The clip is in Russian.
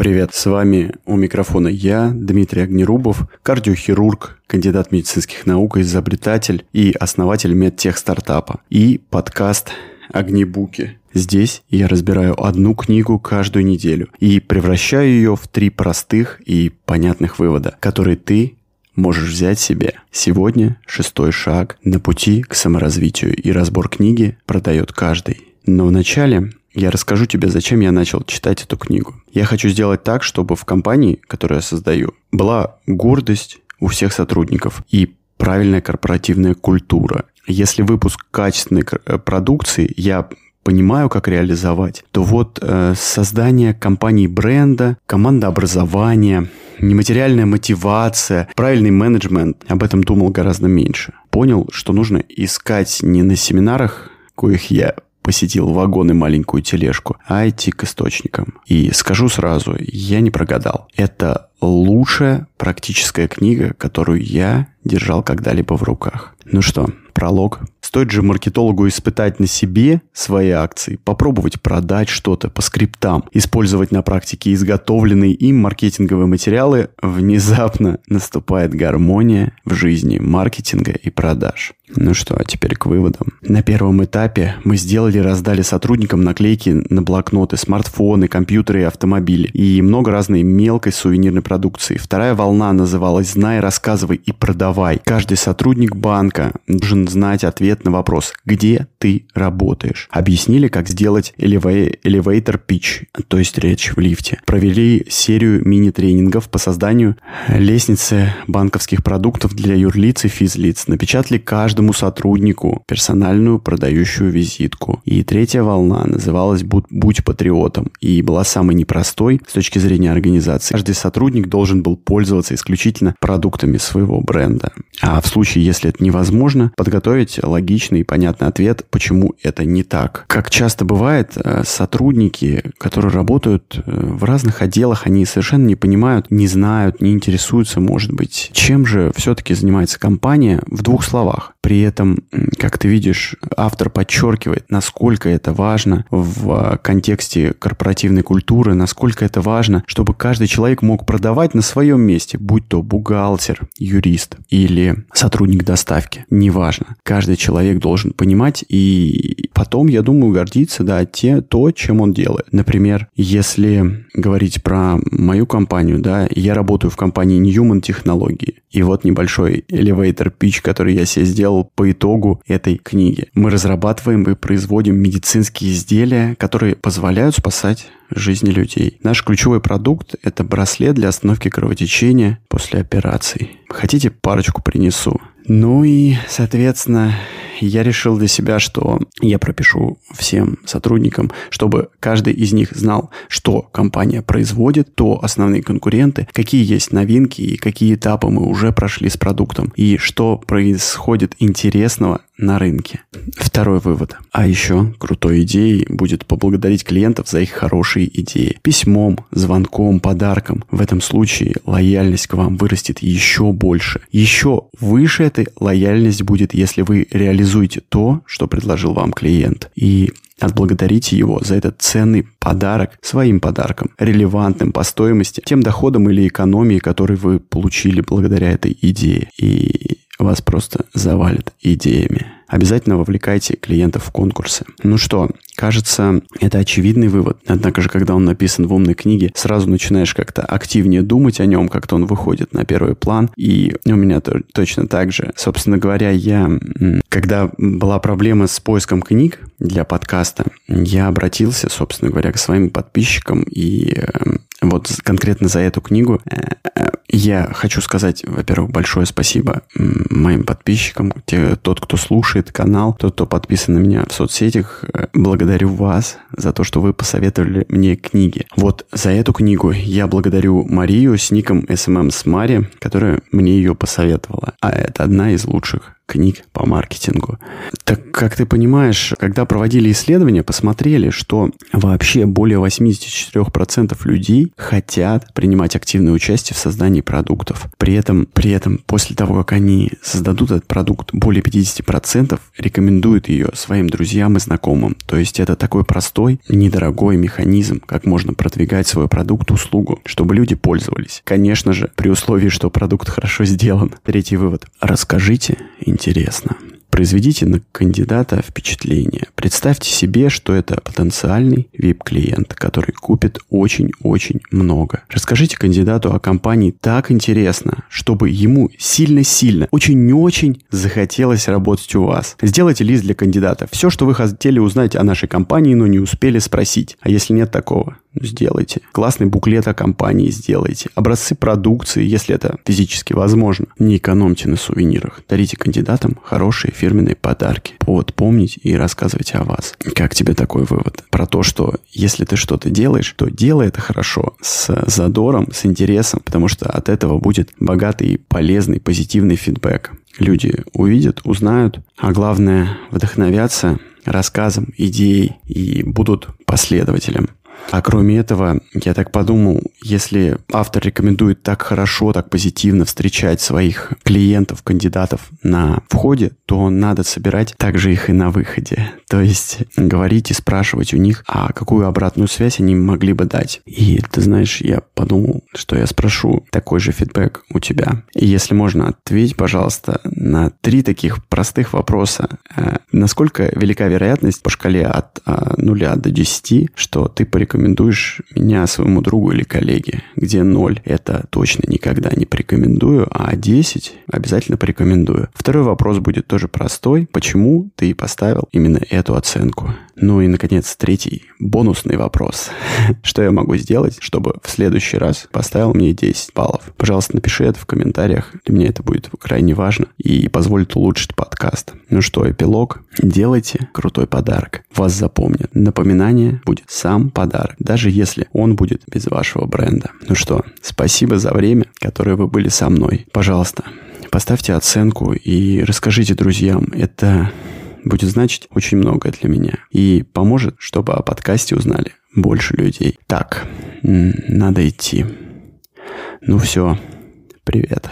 Привет, с вами у микрофона я, Дмитрий Огнерубов, кардиохирург, кандидат медицинских наук, изобретатель и основатель медтех стартапа и подкаст «Огнебуки». Здесь я разбираю одну книгу каждую неделю и превращаю ее в три простых и понятных вывода, которые ты можешь взять себе. Сегодня шестой шаг на пути к саморазвитию и разбор книги продает каждый. Но вначале я расскажу тебе, зачем я начал читать эту книгу. Я хочу сделать так, чтобы в компании, которую я создаю, была гордость у всех сотрудников и правильная корпоративная культура. Если выпуск качественной э, продукции я понимаю, как реализовать, то вот э, создание компании бренда, команда образования, нематериальная мотивация, правильный менеджмент, об этом думал гораздо меньше. Понял, что нужно искать не на семинарах, коих я посетил вагон и маленькую тележку, а идти к источникам. И скажу сразу, я не прогадал. Это лучшая практическая книга, которую я держал когда-либо в руках. Ну что, пролог. Стоит же маркетологу испытать на себе свои акции, попробовать продать что-то по скриптам, использовать на практике изготовленные им маркетинговые материалы, внезапно наступает гармония в жизни маркетинга и продаж. Ну что, а теперь к выводам. На первом этапе мы сделали и раздали сотрудникам наклейки на блокноты, смартфоны, компьютеры и автомобили. И много разной мелкой сувенирной продукции. Вторая волна называлась «Знай, рассказывай и продавай». Каждый сотрудник банка должен знать ответ на вопрос «Где ты работаешь?». Объяснили, как сделать elevator pitch, то есть речь в лифте. Провели серию мини-тренингов по созданию лестницы банковских продуктов для юрлиц и физлиц. Напечатали каждому сотруднику персональную продающую визитку. И третья волна называлась «Будь патриотом» и была самой непростой с точки зрения организации. Каждый сотрудник должен был пользоваться исключительно продуктами своего бренда. А в случае, если это невозможно, подготовить логичный и понятный ответ, почему это не так. Как часто бывает, э, сотрудники, которые работают э, в разных отделах, они совершенно не понимают, не знают, не интересуются, может быть, чем же все-таки занимается компания в двух словах. При этом, как ты видишь, автор подчеркивает, насколько это важно в а, контексте корпоративной культуры, насколько это важно, чтобы каждый человек мог продавать на своем месте, будь то бухгалтер, юрист или сотрудник доставки. Неважно. Каждый человек должен понимать и потом, я думаю, гордиться, да, те, то, чем он делает. Например, если говорить про мою компанию, да, я работаю в компании Newman Технологии. И вот небольшой elevator pitch, который я себе сделал по итогу этой книги. Мы разрабатываем и производим медицинские изделия, которые позволяют спасать жизни людей. Наш ключевой продукт – это браслет для остановки кровотечения после операций. Хотите, парочку принесу? Ну и, соответственно, я решил для себя, что я пропишу всем сотрудникам, чтобы каждый из них знал, что компания производит, то основные конкуренты, какие есть новинки и какие этапы мы уже прошли с продуктом, и что происходит интересного на рынке. Второй вывод. А еще крутой идеей будет поблагодарить клиентов за их хорошие идеи. Письмом, звонком, подарком. В этом случае лояльность к вам вырастет еще больше. Еще выше этой лояльность будет, если вы реализуете то, что предложил вам клиент. И Отблагодарите его за этот ценный подарок своим подарком, релевантным по стоимости, тем доходом или экономией, который вы получили благодаря этой идее. И вас просто завалит идеями. Обязательно вовлекайте клиентов в конкурсы. Ну что, кажется, это очевидный вывод. Однако же, когда он написан в умной книге, сразу начинаешь как-то активнее думать о нем, как-то он выходит на первый план. И у меня то, точно так же. Собственно говоря, я, когда была проблема с поиском книг для подкаста, я обратился, собственно говоря, к своим подписчикам и э, вот конкретно за эту книгу э, э, я хочу сказать, во-первых, большое спасибо моим подписчикам, те, тот, кто слушает канал, тот, кто подписан на меня в соцсетях. Э, благодарю вас за то, что вы посоветовали мне книги. Вот за эту книгу я благодарю Марию с ником SMM с Мари, которая мне ее посоветовала. А это одна из лучших книг по маркетингу. Так как ты понимаешь, когда проводили исследования, посмотрели, что вообще более 84% людей хотят принимать активное участие в создании продуктов. При этом, при этом после того, как они создадут этот продукт, более 50% рекомендуют ее своим друзьям и знакомым. То есть это такой простой, недорогой механизм, как можно продвигать свой продукт, услугу, чтобы люди пользовались. Конечно же, при условии, что продукт хорошо сделан. Третий вывод. Расскажите интересно. Произведите на кандидата впечатление. Представьте себе, что это потенциальный VIP-клиент, который купит очень-очень много. Расскажите кандидату о компании так интересно, чтобы ему сильно-сильно, очень-очень захотелось работать у вас. Сделайте лист для кандидата. Все, что вы хотели узнать о нашей компании, но не успели спросить. А если нет такого, сделайте. Классный буклет о компании сделайте. Образцы продукции, если это физически возможно. Не экономьте на сувенирах. Дарите кандидатам хорошие фирменные подарки. Повод помнить и рассказывать о вас. Как тебе такой вывод? Про то, что если ты что-то делаешь, то делай это хорошо, с задором, с интересом, потому что от этого будет богатый, полезный, позитивный фидбэк. Люди увидят, узнают, а главное вдохновятся рассказом, идеей и будут последователем. А кроме этого, я так подумал, если автор рекомендует так хорошо, так позитивно встречать своих клиентов, кандидатов на входе, то надо собирать также их и на выходе. То есть говорить и спрашивать у них, а какую обратную связь они могли бы дать. И ты знаешь, я подумал, что я спрошу такой же фидбэк у тебя. И если можно, ответь, пожалуйста, на три таких простых вопроса. Э, насколько велика вероятность по шкале от 0 а, до 10, что ты порекомендуешь меня своему другу или коллеге, где 0 это точно никогда не порекомендую, а 10 обязательно порекомендую. Второй вопрос будет тоже простой. Почему ты поставил именно эту оценку? Ну и, наконец, третий бонусный вопрос. Что я могу сделать, чтобы в следующий раз поставил мне 10 баллов? Пожалуйста, напиши это в комментариях. Для меня это будет крайне важно и позволит улучшить подкаст. Ну что, эпилог? Делайте крутой подарок. Вас запомнят. Напоминание будет сам подарок, даже если он будет без вашего бренда. Ну что, спасибо за время, которое вы были со мной. Пожалуйста, поставьте оценку и расскажите друзьям. Это будет значить очень многое для меня. И поможет, чтобы о подкасте узнали больше людей. Так, надо идти. Ну все, привет.